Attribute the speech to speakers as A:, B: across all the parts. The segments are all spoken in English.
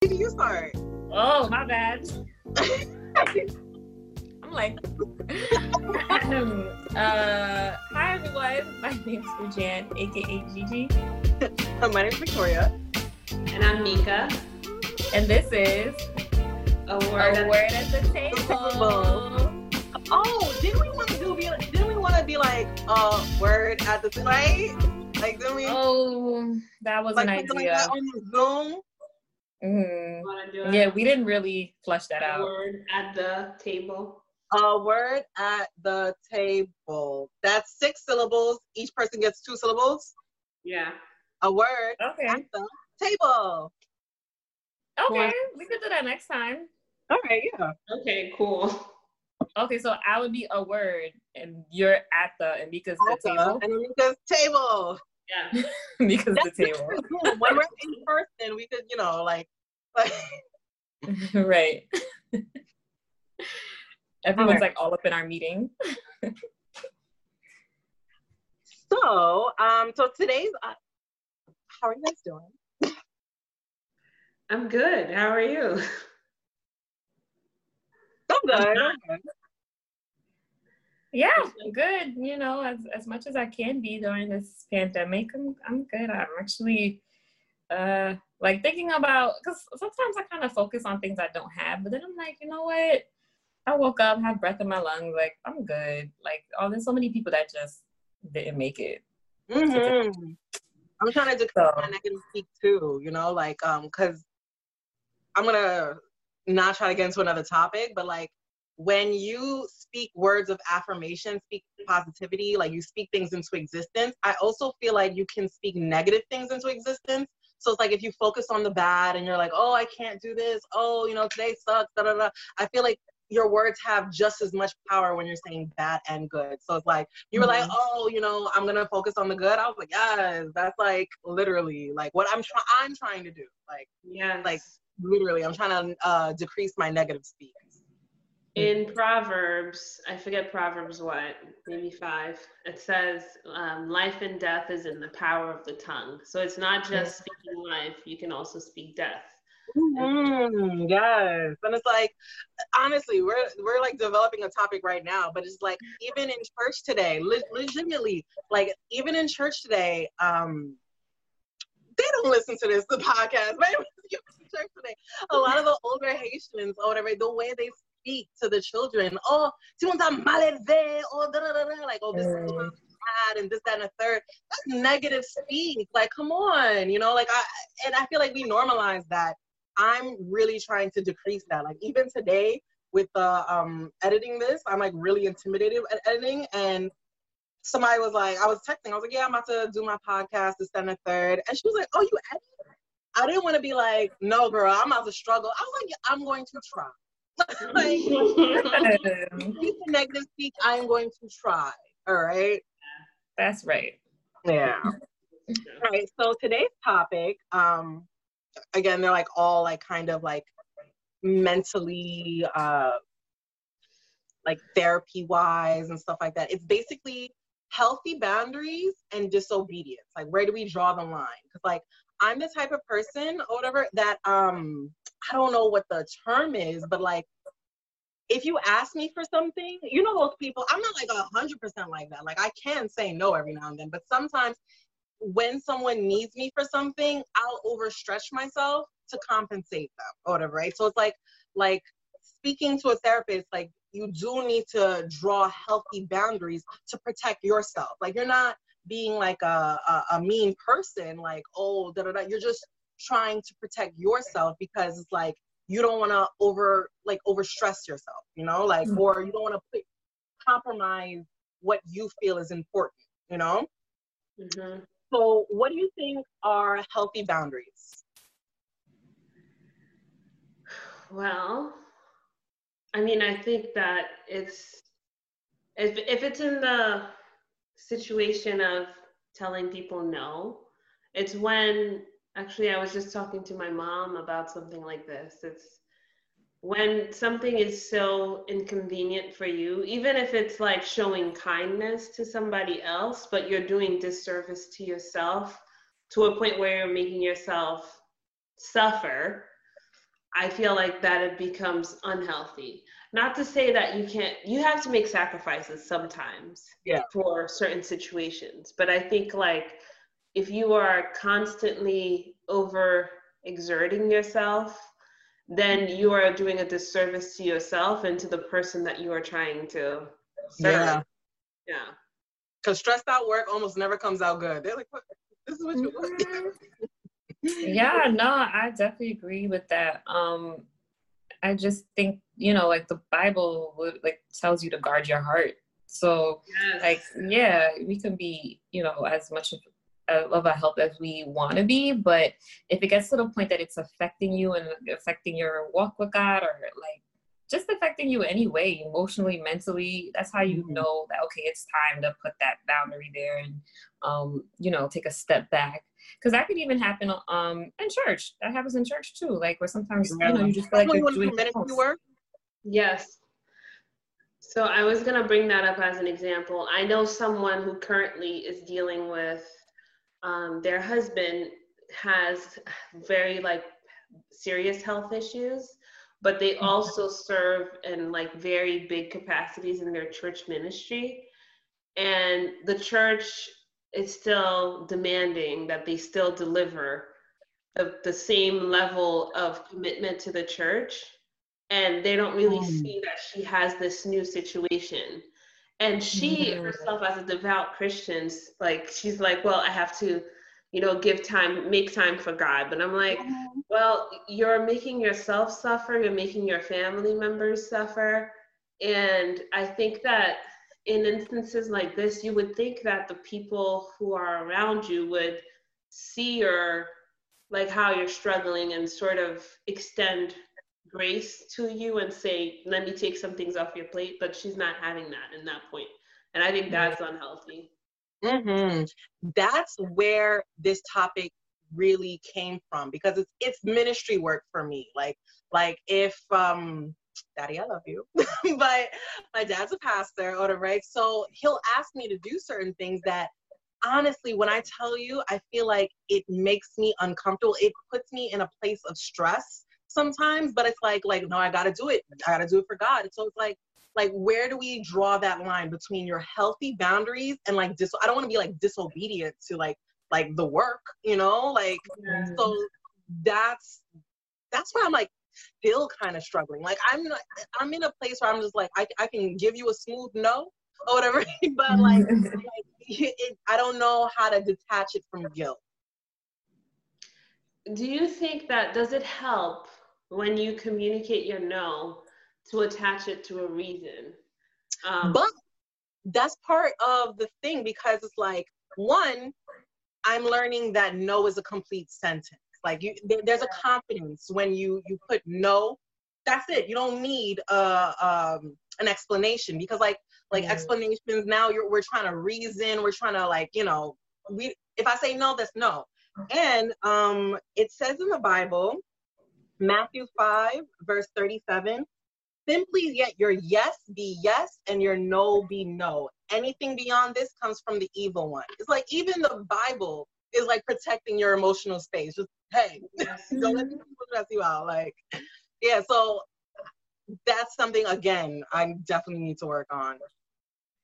A: did you start?
B: Oh, my bad. I'm like, uh, hi everyone. My name's Rujan, aka Gigi,
A: My name's Victoria.
C: And I'm Mika.
B: and this is
C: A word.
B: a word at the table.
A: Oh, didn't we want to do? Be, didn't we want to be like uh word at the right? Like didn't we?
B: Oh, that was
A: like
B: an
A: something like
B: idea.
A: that on the Zoom.
B: Mhm.
C: Do?
B: Yeah, we didn't really flush that out.
C: word at the table.
A: A word at the table. That's six syllables. Each person gets two syllables.
C: Yeah.
A: A word
B: Okay.
A: at the table.
B: Okay, we could do that next time.
A: All right, yeah.
C: Okay, cool.
B: Okay, so I would be a word, and you're at the, and because the
A: At the-
B: table,
A: And then because table.
C: Yeah.
B: because the table,
A: true. When we're in person, we could, you know, like, like
B: right. Everyone's
A: Okay.
B: like all up in our meeting.
A: so. Um. So today's. Uh, how are you guys doing?
C: I'm good. How are you?
A: I'm good. I'm good.
B: Yeah, good. You know, as as much as I can be during this pandemic, I'm I'm good. I'm actually uh like thinking about because sometimes I kind of focus on things I don't have, but then I'm like, you know what? I woke up, have breath in my lungs, like I'm good. Like, oh, there's so many people that just didn't make it.
A: Mm-hmm. I'm trying to decrease
B: So-
A: my negative speak too. You know, like um, cause I'm gonna not try to get into another topic, but like when you speak words of affirmation, speak positivity, like you speak things into existence. I also feel like you can speak negative things into existence. So it's like if you focus on the bad and you're like, oh, I can't do this. Oh, you know, today sucks. Da da da. I feel like your words have just as much power when you're saying bad and good. So it's like you were like,
B: Mhm.
A: oh, you know, I'm gonna focus on the good. I was like, yes, that's like literally like what I'm trying. I'm trying to do. Like
C: yeah,
A: Like- literally, I'm trying to uh, decrease my negative speak.
C: In Proverbs, I forget Proverbs what, maybe five. It says, um, "Life and death is in the power of the tongue." So it's not just speaking life; you can also speak death.
A: Mm, yes, and it's like honestly, we're we're like developing a topic right now, but it's like even in church today, le- legitimately, like even in church today, um, they don't listen to this the podcast. In church today, a lot of the older Haitians or whatever, the way they speak to the children, oh, tu montas mal élevé, oh, da da da da, like oh, this is
B: Mm.
A: bad and this that and the third. That's negative speak. Like, come on, you know, like I and I feel like we normalize that. I'm really trying to decrease that. Like even today with uh, um editing this, I'm like really intimidated at editing and somebody was like, I was texting, I was like, yeah, I'm about to do my podcast, this, that, and the third. And she was like, oh, you edit? I didn't want to be like, no, girl, I'm about to struggle. I was like, yeah, I'm going to try. like, the negative speak, I'm going to try. All right.
B: That's right.
A: Yeah. All right. So today's topic, um, again, they're like all like kind of like mentally, uh, like therapy wise and stuff like that. It's basically healthy boundaries and disobedience. Like, where do we draw the line? Because like I'm the type of person or whatever that um I don't know what the term is, but like if you ask me for something, you know those people, I'm not like a hundred percent like that. Like I can say no every now and then, but sometimes when someone needs me for something, I'll overstretch myself to compensate them or whatever, right? So it's like like speaking to a therapist, like you do need to draw healthy boundaries to protect yourself. Like you're not being like a, a, a mean person, like, oh, da da da. You're just trying to protect yourself because it's like you don't want to over like overstress yourself, you know, like
B: Mhm.
A: or you don't want to put compromise what you feel is important, you know.
C: Mhm.
A: So, what do you think are healthy boundaries?
C: Well, I mean, I think that it's if if it's in the situation of telling people no, it's when actually I was just talking to my mom about something like this. It's when something is so inconvenient for you, even if it's like showing kindness to somebody else, but you're doing disservice to yourself to a point where you're making yourself suffer, I feel like that it becomes unhealthy. Not to say that you can't, you have to make sacrifices sometimes
A: yeah.
C: for certain situations. But I think like if you are constantly over exerting yourself, then you are doing a disservice to yourself and to the person that you are trying to serve.
A: Yeah.
C: Yeah.
A: Because stressed out work almost never comes out good. They're like, what? this is what you want. Mm-hmm.
B: Yeah, no, I definitely agree with that. Um, I just think, you know, like the Bible would like tells you to guard your heart. So
C: Yes.
B: like yeah, we can be, you know, as much of of a help as we want to be, but if it gets to the point that it's affecting you and affecting your walk with God or like just affecting you anyway, emotionally, mentally, that's how you
A: Mhm.
B: know that okay, it's time to put that boundary there and um, you know, take a step back. Because that could even happen um in church. That happens in church too. Like where sometimes you know you just feel like
A: you
B: you're
A: want
B: doing
A: do ministry work.
C: Yes. So I was going to bring that up as an example. I know someone who currently is dealing with um, their husband has very like serious health issues, but they also serve in like very big capacities in their church ministry. And the church is still demanding that they still deliver the, the same level of commitment to the church and they don't really
A: Mm.
C: see that she has this new situation and she
B: Mm.
C: herself as a devout christian like she's like well i have to you know give time make time for god. But i'm like mm-hmm. well you're making yourself suffer you're making your family members suffer. And i think that in instances like this you would think that the people who are around you would see your like how you're struggling and sort of extend grace to you and say let me take some things off your plate but she's not having that in that point. And i think mm-hmm. that's unhealthy
A: hmm That's where this topic really came from because it's it's ministry work for me. Like like if um daddy I love you but my dad's a pastor or right? So he'll ask me to do certain things that honestly when I tell you I feel like it makes me uncomfortable. It puts me in a place of stress sometimes, but it's like like no I got to do it. I got to do it for God. So it's like like where do we draw that line between your healthy boundaries and like dis- I don't want to be like disobedient to like like the work, you know? Like so that's that's why I'm like still kind of struggling. Like I'm not, I'm in a place where I'm just like I I can give you a smooth no or whatever, but like, like it, I don't know how to detach it from guilt.
C: do you think that does it help when you communicate your no to attach it to a reason um,
A: But that's part of the thing because it's like one, I'm learning that no is a complete sentence. Like you, there, there's a confidence when you you put no. That's it. You don't need a um, an explanation because like like
B: Mm.
A: explanations now you're we're trying to reason. We're trying to like you know we if I say no, that's no. And um, it says in the Bible, Matthew five verse thirty seven simply yet your yes be yes and your no be no. Anything beyond this comes from the evil one. It's like even the bible is like protecting your emotional space. Just hey don't let people stress you out. Like yeah so that's something again i definitely need to work on.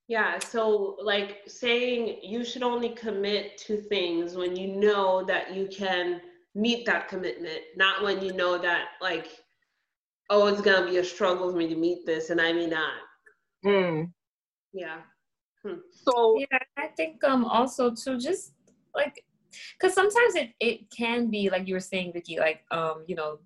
C: Yeah, so like saying you should only commit to things when you know that you can meet that commitment, not when you know that like, oh, it's gonna be a struggle for me to meet this and I may not.
A: Mm.
C: Yeah.
A: so
B: yeah i think um also too just like because sometimes it it can be like you were saying vicky like um you know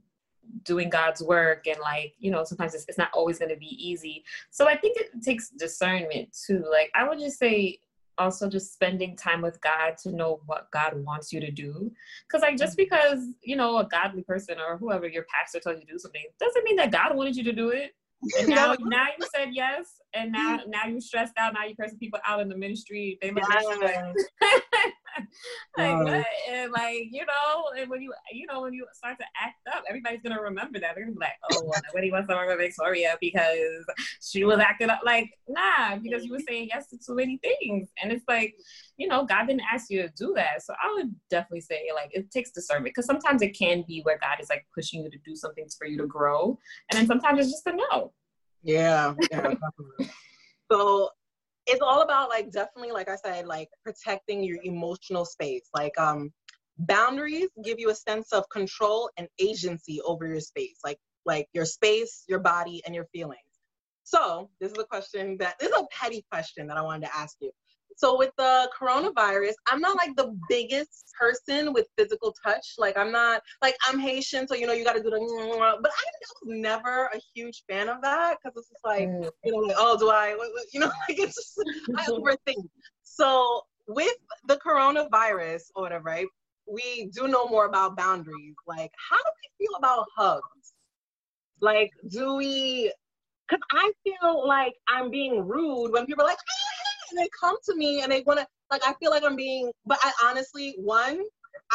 B: doing god's work and like you know sometimes it's, it's not always going to be easy so i think it takes discernment too like i would just say also just spending time with god to know what god wants you to do. Because like just mm-hmm. because you know a godly person or whoever your pastor tells you to do something doesn't mean that god wanted you to do it. And now, now you said yes, and now mm-hmm. now you're stressed out. Now you're cursing people out in the ministry. They look you like, oh. what? And like you know, and when you you know when you start to act up, everybody's gonna remember that. They're gonna be like, oh, well, nobody wants to remember Victoria because she was acting up. Like nah, because you were saying yes to too many things, and it's like, you know, God didn't ask you to do that. So I would definitely say like it takes discernment because sometimes it can be where God is like pushing you to do something for you to grow, and then sometimes it's just a no.
A: Yeah. yeah so it's all about like definitely like i said like protecting your emotional space. Like um boundaries give you a sense of control and agency over your space like like your space your body and your feelings. So this is a question that this is a petty question that i wanted to ask you so with the coronavirus, I'm not like the biggest person with physical touch. Like I'm not like I'm Haitian, so you know you got to do the. But I was never a huge fan of that because it's just like mm. you know like oh do I you know like it's just I overthink. So with the coronavirus or whatever, right? We do know more about boundaries. Like how do we feel about hugs? Like do we? Because I feel like I'm being rude when people are like. Oh, and they come to me and they want to like I feel like I'm being but I honestly one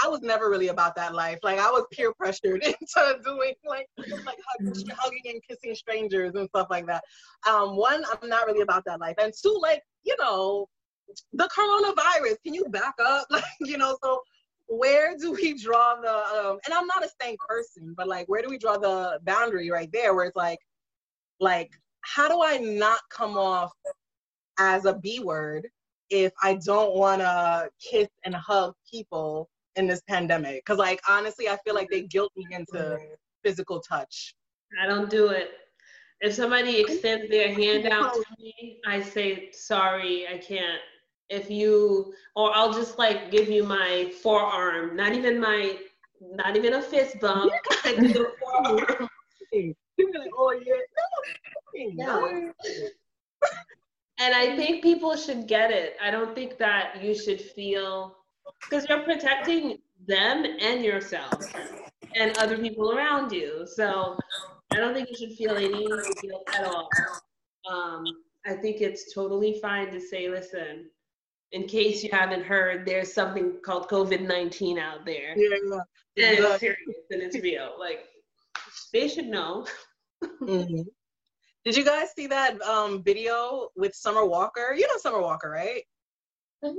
A: I was never really about that life. Like I was peer pressured into doing like like hugging, hugging and kissing strangers and stuff like that. Um, one, I'm not really about that life, and two, like you know, the coronavirus. Can you back up? Like you know, so where do we draw the? Um, and I'm not a stank person, but like where do we draw the boundary right there, where it's like, like how do I not come off as a B word if I don't want to kiss and hug people in this pandemic. Because, like, honestly, I feel like they mm-hmm. guilt me into physical touch.
C: I don't do it. If somebody extends their hand out to me, I say, sorry, I can't. If you, or I'll just like give you my forearm, not even my, not even a fist bump. I do the forearm. oh, yeah. No. No and I think people should get it. I don't think that you should feel because you're protecting them and yourself and other people around you. So I don't think you should feel any guilt at all. Um, I think it's totally fine to say, listen, in case you haven't heard, there's something called COVID 19 out there. Yeah, and it's serious and it's real. Like, they should know.
A: mm-hmm. Did you guys see that um, video with Summer Walker? You know Summer Walker, right? Mm-hmm.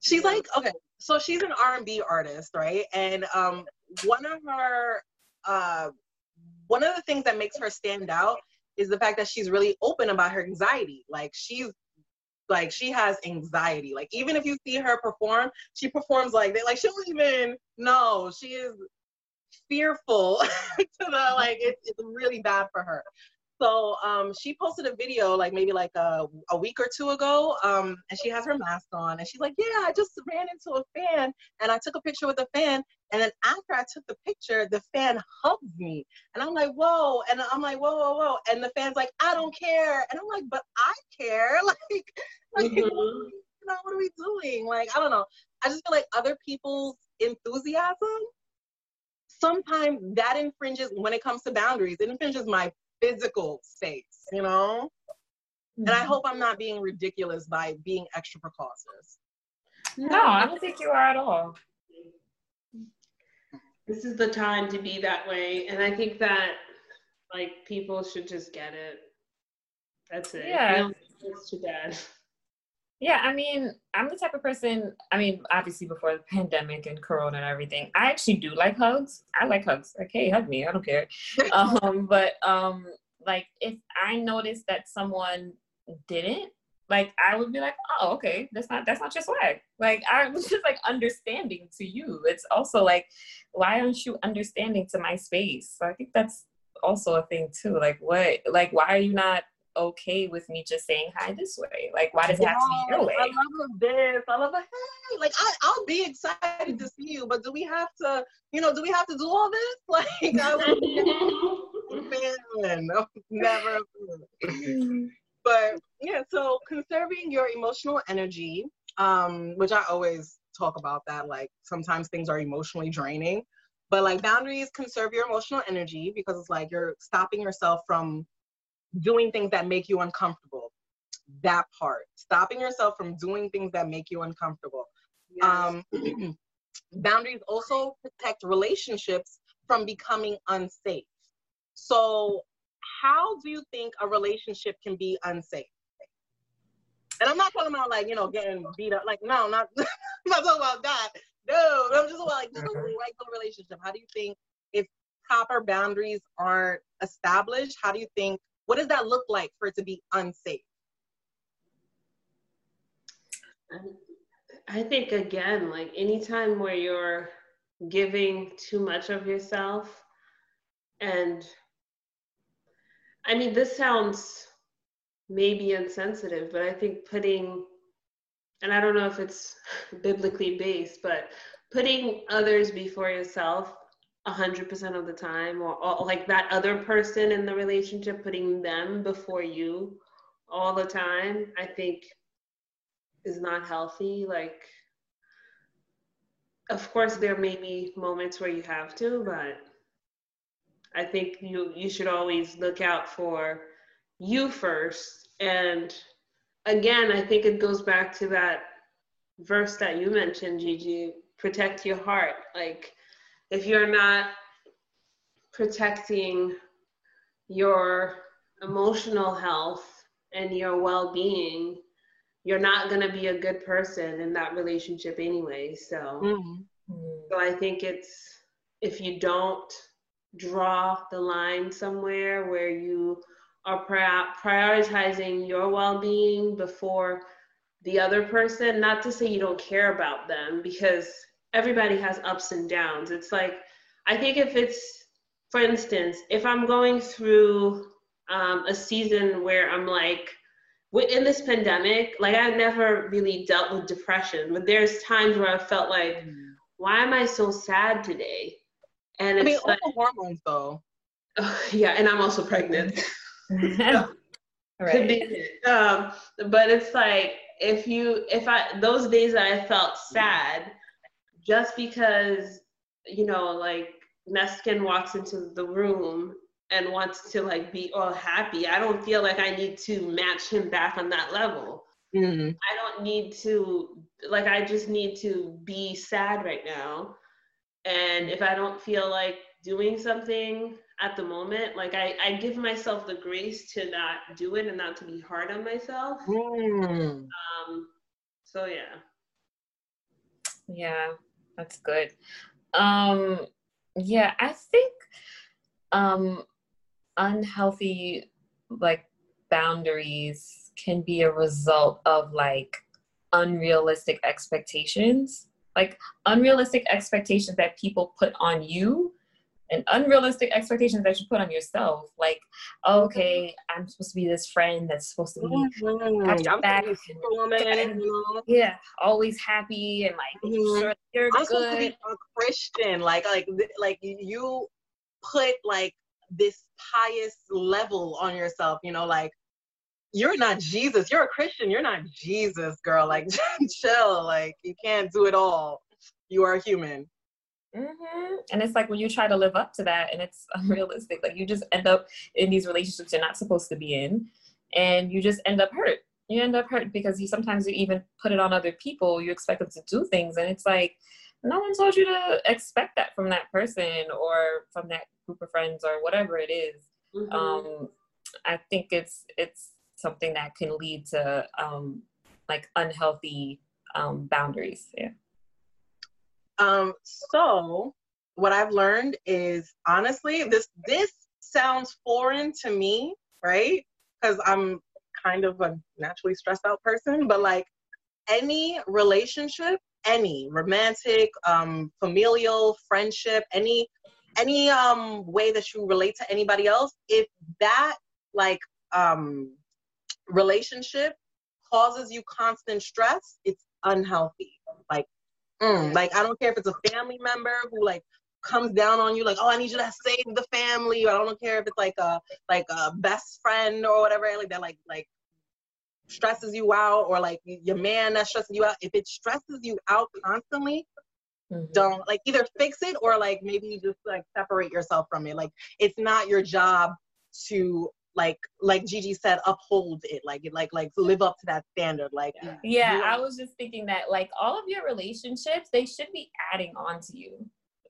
A: She's like, okay, so she's an R&B artist, right? And um, one of her, uh, one of the things that makes her stand out is the fact that she's really open about her anxiety. Like she's like she has anxiety. Like even if you see her perform, she performs like that. Like she don't even know. She is fearful to the like it's, it's really bad for her. So um, she posted a video like maybe like a, a week or two ago, um, and she has her mask on, and she's like, "Yeah, I just ran into a fan, and I took a picture with a fan, and then after I took the picture, the fan hugged me, and I'm like, whoa, and I'm like, whoa, whoa, whoa, and the fan's like, I don't care, and I'm like, but I care, like, like mm-hmm. you know, what are we doing? Like, I don't know. I just feel like other people's enthusiasm sometimes that infringes when it comes to boundaries. It infringes my physical space, you know? And I mm-hmm. hope I'm not being ridiculous by being extra precautious.
B: No, I don't think you are at all.
C: This is the time to be that way. And I think that like people should just get it. That's it.
B: Yeah.
C: It's too bad.
B: Yeah, I mean, I'm the type of person, I mean, obviously before the pandemic and corona and everything, I actually do like hugs. I like hugs. Like, hey, hug me. I don't care. um, but um, like if I noticed that someone didn't, like I would be like, oh, okay, that's not that's not your swag. Like I was just like understanding to you. It's also like, why aren't you understanding to my space? So I think that's also a thing too. Like what like why are you not okay with me just saying hi this way? Like, why does it have to be your way? I
A: love this. I love a hey. Like, I, I'll be excited to see you, but do we have to, you know, do we have to do all this? Like, I was fan. Never. but yeah, so conserving your emotional energy, um, which I always talk about that. Like, sometimes things are emotionally draining. But like boundaries conserve your emotional energy because it's like you're stopping yourself from doing things that make you uncomfortable. That part. Stopping yourself from doing things that make you uncomfortable. Yes. Um, boundaries also protect relationships from becoming unsafe. So, how do you think a relationship can be unsafe? And I'm not talking about like, you know, getting beat up. Like, no, not, I'm not talking about that. No, I'm just about like just a regular relationship. How do you think if proper boundaries aren't established, how do you think, what does that look like for it to be unsafe?
C: I think again, like anytime where you're giving too much of yourself, and I mean, this sounds maybe insensitive, but I think putting, and I don't know if it's biblically based, but putting others before yourself 100% of the time, or, or like that other person in the relationship, putting them before you all the time, I think is not healthy. Like, of course, there may be moments where you have to, but I think you you should always look out for you first. And again, I think it goes back to that verse that you mentioned, Gigi. Protect your heart. Like, if you're not protecting your emotional health and your well-being you're not going to be a good person in that relationship anyway. So, mm-hmm. so I think it's if you don't draw the line somewhere where you are prioritizing your well-being before the other person, not to say you don't care about them because everybody has ups and downs. It's like I think if it's for instance, if I'm going through um, a season where I'm like in this pandemic, like I've never really dealt with depression, but there's times where I felt like, mm. why am I so sad today?
A: And I mean, like, all hormones though.
C: Uh, yeah, and I'm also pregnant. right. Um, but it's like if you if I those days that I felt sad, just because you know like Neskin walks into the room and wants to like be all happy. I don't feel like I need to match him back on that level. Mm-hmm. I don't need to like I just need to be sad right now. And if I don't feel like doing something at the moment, like I, I give myself the grace to not do it and not to be hard on myself. Mm. Um so yeah.
B: Yeah, that's good. Um yeah, I think um unhealthy like boundaries can be a result of like unrealistic expectations like unrealistic expectations that people put on you and unrealistic expectations that you put on yourself like okay i'm supposed to be this friend that's supposed to be mm-hmm. back and, yeah always happy and like mm-hmm. sure you're I'm good
A: a christian like like like you put like this pious level on yourself, you know, like you're not Jesus. You're a Christian. You're not Jesus, girl. Like, chill. Like, you can't do it all. You are human.
B: Mm-hmm. And it's like when you try to live up to that and it's unrealistic, like you just end up in these relationships you're not supposed to be in, and you just end up hurt. You end up hurt because you sometimes you even put it on other people. You expect them to do things, and it's like no one told you to expect that from that person or from that group of friends or whatever it is. Mm-hmm. Um, I think it's it's something that can lead to um, like unhealthy um, boundaries. Yeah.
A: Um, so what I've learned is honestly this this sounds foreign to me, right? Because I'm kind of a naturally stressed out person, but like any relationship, any romantic, um, familial, friendship, any any um way that you relate to anybody else if that like um relationship causes you constant stress it's unhealthy like mm, like i don't care if it's a family member who like comes down on you like oh i need you to save the family or i don't care if it's like a like a best friend or whatever like that like like stresses you out or like your man that stresses you out if it stresses you out constantly Mm-hmm. Don't like either fix it or like maybe just like separate yourself from it. Like it's not your job to like like Gigi said, uphold it, like like like live up to that standard. Like
B: yeah, I was just thinking that like all of your relationships, they should be adding on to you.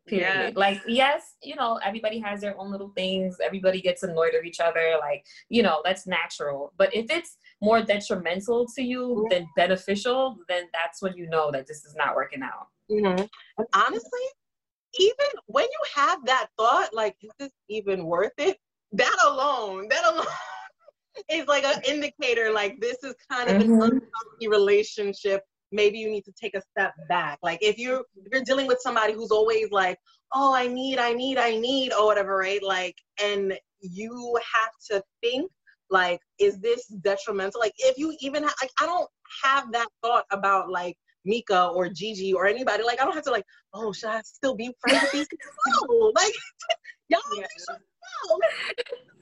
B: Period. Yeah. Like yes, you know, everybody has their own little things. Everybody gets annoyed of each other. Like you know, that's natural. But if it's more detrimental to you than beneficial, then that's when you know that this is not working out.
A: Mm-hmm. And honestly, even when you have that thought, like, is this even worth it? That alone, that alone is like an indicator, like, this is kind of mm-hmm. an unhealthy relationship. Maybe you need to take a step back. Like, if you're if you're dealing with somebody who's always like, oh, I need, I need, I need, or whatever, right? Like, and you have to think, like, is this detrimental? Like, if you even have, like, I don't have that thought about like Mika or Gigi or anybody. Like I don't have to like, oh, should I still be friends with these people? No, like y'all yeah. know.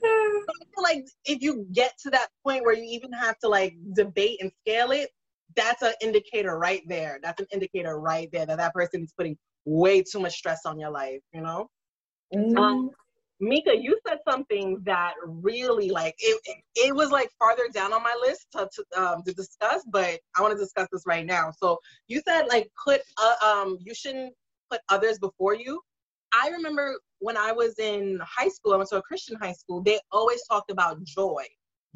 A: I feel like if you get to that point where you even have to like debate and scale it, that's an indicator right there. That's an indicator right there that that person is putting way too much stress on your life. You know. Mm-hmm. Um, Mika, you said something that really like it, it, it was like farther down on my list to, to, um, to discuss, but I want to discuss this right now. So you said like put uh, um you shouldn't put others before you. I remember when I was in high school, I went to a Christian high school, they always talked about joy.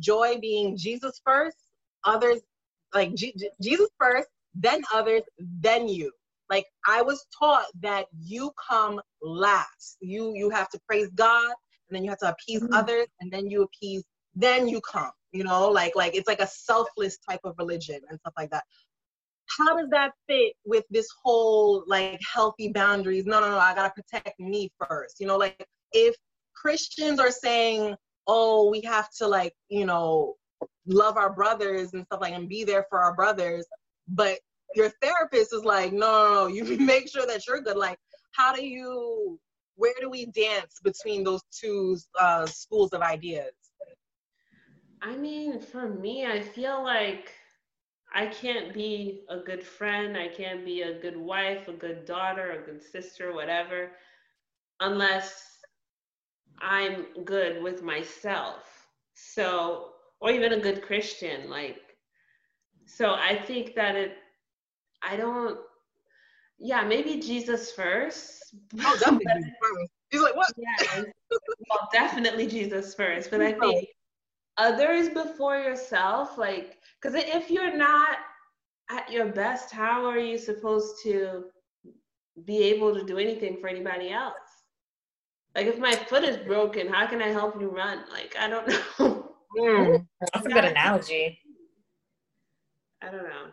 A: Joy being Jesus first, others like G- Jesus first, then others, then you like i was taught that you come last you you have to praise god and then you have to appease mm-hmm. others and then you appease then you come you know like like it's like a selfless type of religion and stuff like that how does that fit with this whole like healthy boundaries no no no i gotta protect me first you know like if christians are saying oh we have to like you know love our brothers and stuff like and be there for our brothers but your therapist is like, no, no, no, you make sure that you're good. Like, how do you, where do we dance between those two uh, schools of ideas?
C: I mean, for me, I feel like I can't be a good friend, I can't be a good wife, a good daughter, a good sister, whatever, unless I'm good with myself. So, or even a good Christian, like, so I think that it I don't. Yeah, maybe Jesus first.
A: Oh, definitely first. He's like, what?
C: Yeah, well, definitely Jesus first. But I think others before yourself, like, because if you're not at your best, how are you supposed to be able to do anything for anybody else? Like, if my foot is broken, how can I help you run? Like, I don't know.
B: Mm, that's a good analogy.
C: I don't know.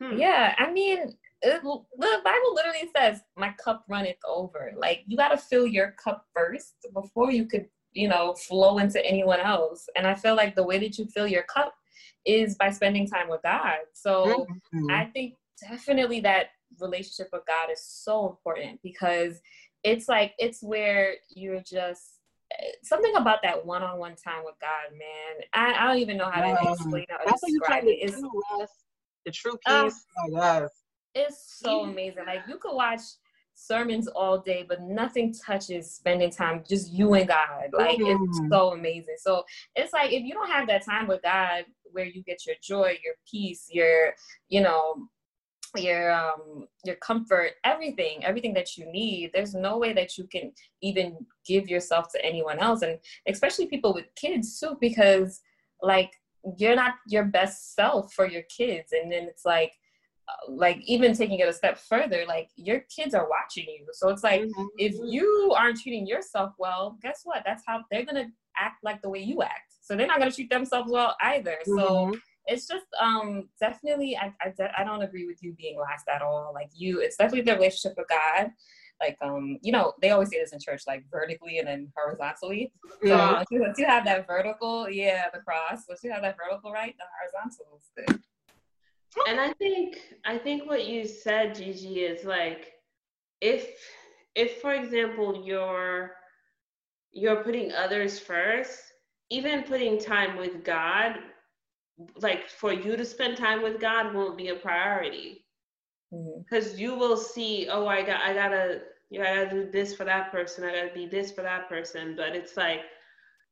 B: Hmm. Yeah, I mean, it, the Bible literally says, "My cup runneth over." Like you got to fill your cup first before you could, you know, flow into anyone else. And I feel like the way that you fill your cup is by spending time with God. So mm-hmm. I think definitely that relationship with God is so important because it's like it's where you're just something about that one-on-one time with God, man. I, I don't even know how to explain to describe it. It's,
A: the true ah. peace. Oh, yes.
B: It's so amazing. Like you could watch sermons all day, but nothing touches spending time just you and God. Like mm. it's so amazing. So it's like if you don't have that time with God where you get your joy, your peace, your, you know, your um your comfort everything everything that you need. There's no way that you can even give yourself to anyone else. And especially people with kids too because like you're not your best self for your kids. And then it's like uh, like even taking it a step further like your kids are watching you. So it's like mm-hmm. if you aren't treating yourself well guess what? That's how they're gonna act like the way you act. So they're not gonna treat themselves well either. Mm-hmm. so it's just um definitely I, I i don't agree with you being last at all. Like you it's definitely the relationship with god. Like um you know they always say this in church like vertically and then horizontally. So yeah. once, you, once you have that vertical yeah the cross once you have that vertical right the horizontal is good.
C: And i think i think what you said gigi is like if if for example you're you're putting others first even putting time with god like for you to spend time with god won't be a priority because mm-hmm. you will see oh i got i gotta you know, i gotta do this for that person i gotta be this for that person but it's like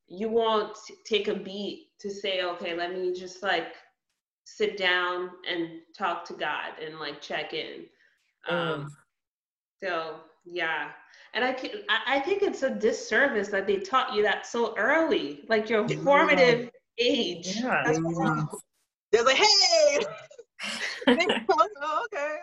C: you won't take a beat to say, okay, let me just like sit down and talk to God and like check in. Um, mm. So yeah, and I can, I think it's a disservice that they taught you that so early, like your formative age.
A: Yeah. They're like, hey. oh, okay.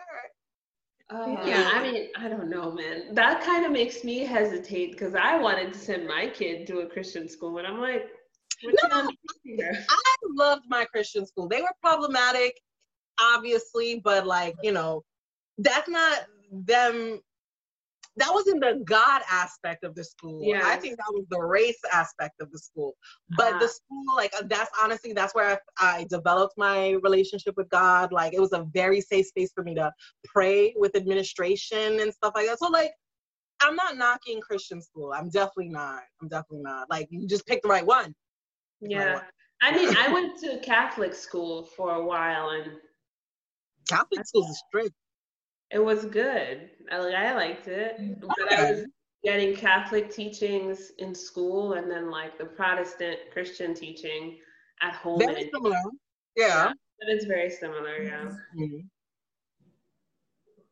C: Uh, yeah, I mean, I don't know, man. That kind of makes me hesitate because I wanted to send my kid to a Christian school, and I'm like, no,
A: I loved my Christian school. They were problematic, obviously, but like, you know, that's not them that wasn't the God aspect of the school. Yeah. I think that was the race aspect of the school. But uh the school, like that's honestly, that's where I, I, developed my relationship with God. Like it was a very safe space for me to pray with administration and stuff like that. So like I'm not knocking Christian school. I'm definitely not. I'm definitely not. Like you just pick the right one.
C: Yeah. Right one. I mean, I went to Catholic school for a while and
A: Catholic school is strict.
C: It was good. I, I liked it. But I was getting Catholic teachings in school and then like the Protestant Christian teaching at home.
A: Very similar. Yeah.
C: It is very similar, yeah. Mm-hmm.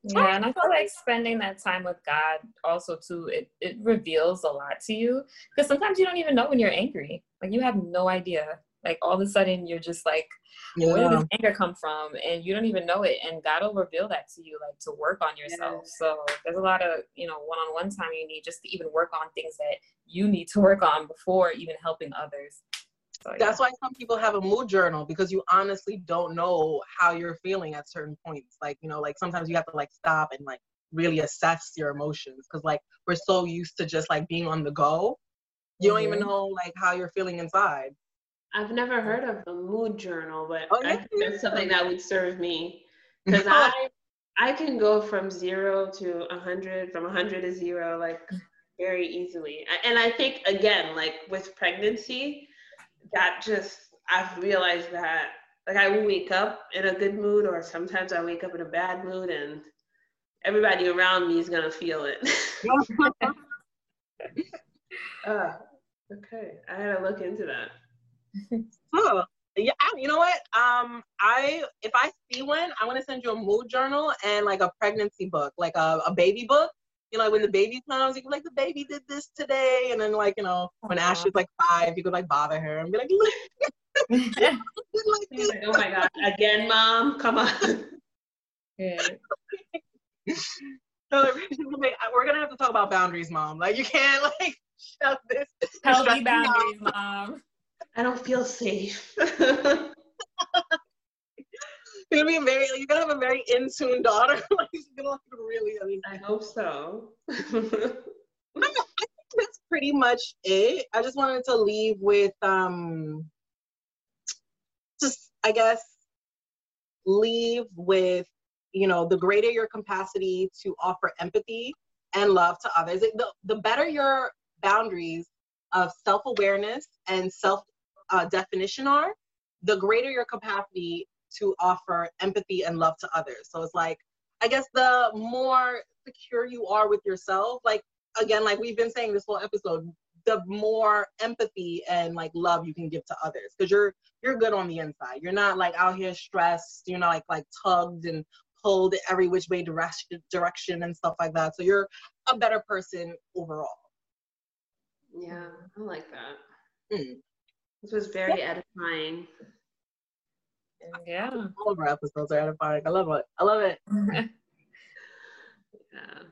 B: Yeah, and I feel like spending that time with God also too, it, it reveals a lot to you. Because sometimes you don't even know when you're angry. Like you have no idea. Like all of a sudden you're just like, yeah. where did this anger come from? And you don't even know it. And God will reveal that to you, like to work on yourself. Yeah. So there's a lot of, you know, one-on-one time you need just to even work on things that you need to work on before even helping others.
A: So, yeah. That's why some people have a mood journal because you honestly don't know how you're feeling at certain points. Like, you know, like sometimes you have to like stop and like really assess your emotions because like we're so used to just like being on the go. You mm-hmm. don't even mm-hmm. know like how you're feeling inside.
C: I've never heard of a mood journal, but oh, I think that's something that would serve me because I I can go from zero to a hundred, from a hundred to zero, like very easily. And I think again, like with pregnancy, that just I've realized that like I will wake up in a good mood, or sometimes I wake up in a bad mood, and everybody around me is gonna feel it. uh, okay, I gotta look into that
A: oh, yeah. You know what? Um, I if I see one, I'm gonna send you a mood journal and like a pregnancy book, like a, a baby book. You know, like when the baby comes, you can like the baby did this today, and then like you know when uh-huh. Ashley's like five, you could like bother her and be like, look.
C: like, oh my god! Again, mom, come on. Yeah.
A: so we're gonna have to talk about boundaries, mom. Like you can't like shove this.
B: Healthy boundaries, mom.
C: I don't feel safe.
A: you're gonna be very you're gonna have a very in tune daughter. like she's gonna look really I mean
C: I hope so. I
A: think that's pretty much it. I just wanted to leave with um just I guess leave with you know the greater your capacity to offer empathy and love to others the, the better your boundaries of self-awareness and self uh, definition are, the greater your capacity to offer empathy and love to others. So it's like, I guess the more secure you are with yourself, like again, like we've been saying this whole episode, the more empathy and like love you can give to others because you're you're good on the inside. You're not like out here stressed. You're not like like tugged and pulled every which way direction direction and stuff like that. So you're a better person overall.
C: Yeah, I like that. Mm. This was very yeah. edifying.
B: Yeah.
A: All of our episodes are edifying. I love it. I love it.
C: yeah.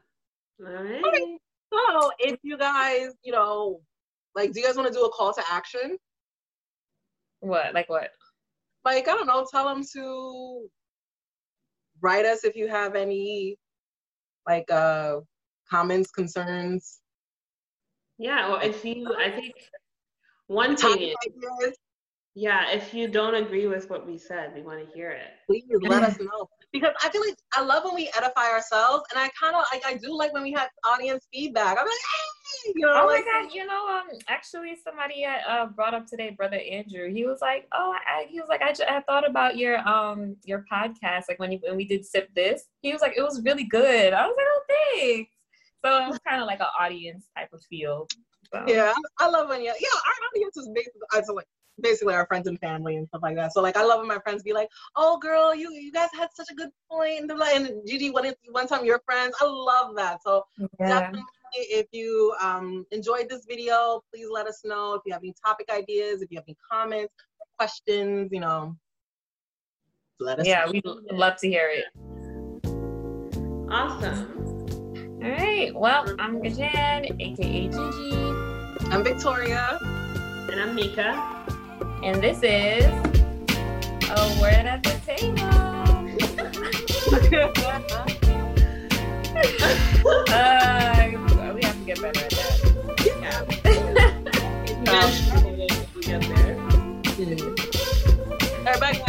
C: All right.
A: So if you guys, you know, like, do you guys want to do a call to action?
B: What? Like what?
A: Like, I don't know, tell them to write us if you have any like uh comments, concerns.
C: Yeah, well if you I think one thing is, yeah, if you don't agree with what we said, we want to hear it.
A: Please let us know. Because I feel like I love when we edify ourselves, and I kind of like I do like when we have audience feedback. I'm like, hey, you know,
B: oh
A: like,
B: my god, you know, um, actually, somebody uh, brought up today, brother Andrew. He was like, oh, I, he was like, I, I thought about your um your podcast, like when you when we did sip this. He was like, it was really good. I was like, oh, thanks. So it was kind of like an audience type of feel. So.
A: Yeah, I love when you. Yeah, our audience is basically, it's like basically our friends and family and stuff like that. So like, I love when my friends be like, "Oh, girl, you you guys had such a good point," and they're like, "And Gigi, when one time your friends." I love that. So
B: Yeah.
A: definitely, if you um enjoyed this video, please let us know. If you have any topic ideas, if you have any comments, questions, you know, let us.
B: Yeah,
A: know.
B: we'd love to hear it.
C: Awesome.
B: All right. Well, I'm Gajan, aka Gigi,
A: I'm Victoria.
C: And I'm Mika.
B: and this is a word at the table. uh, we have to get better at that.
C: Yeah. Eventually, we'll get there.
A: Yeah.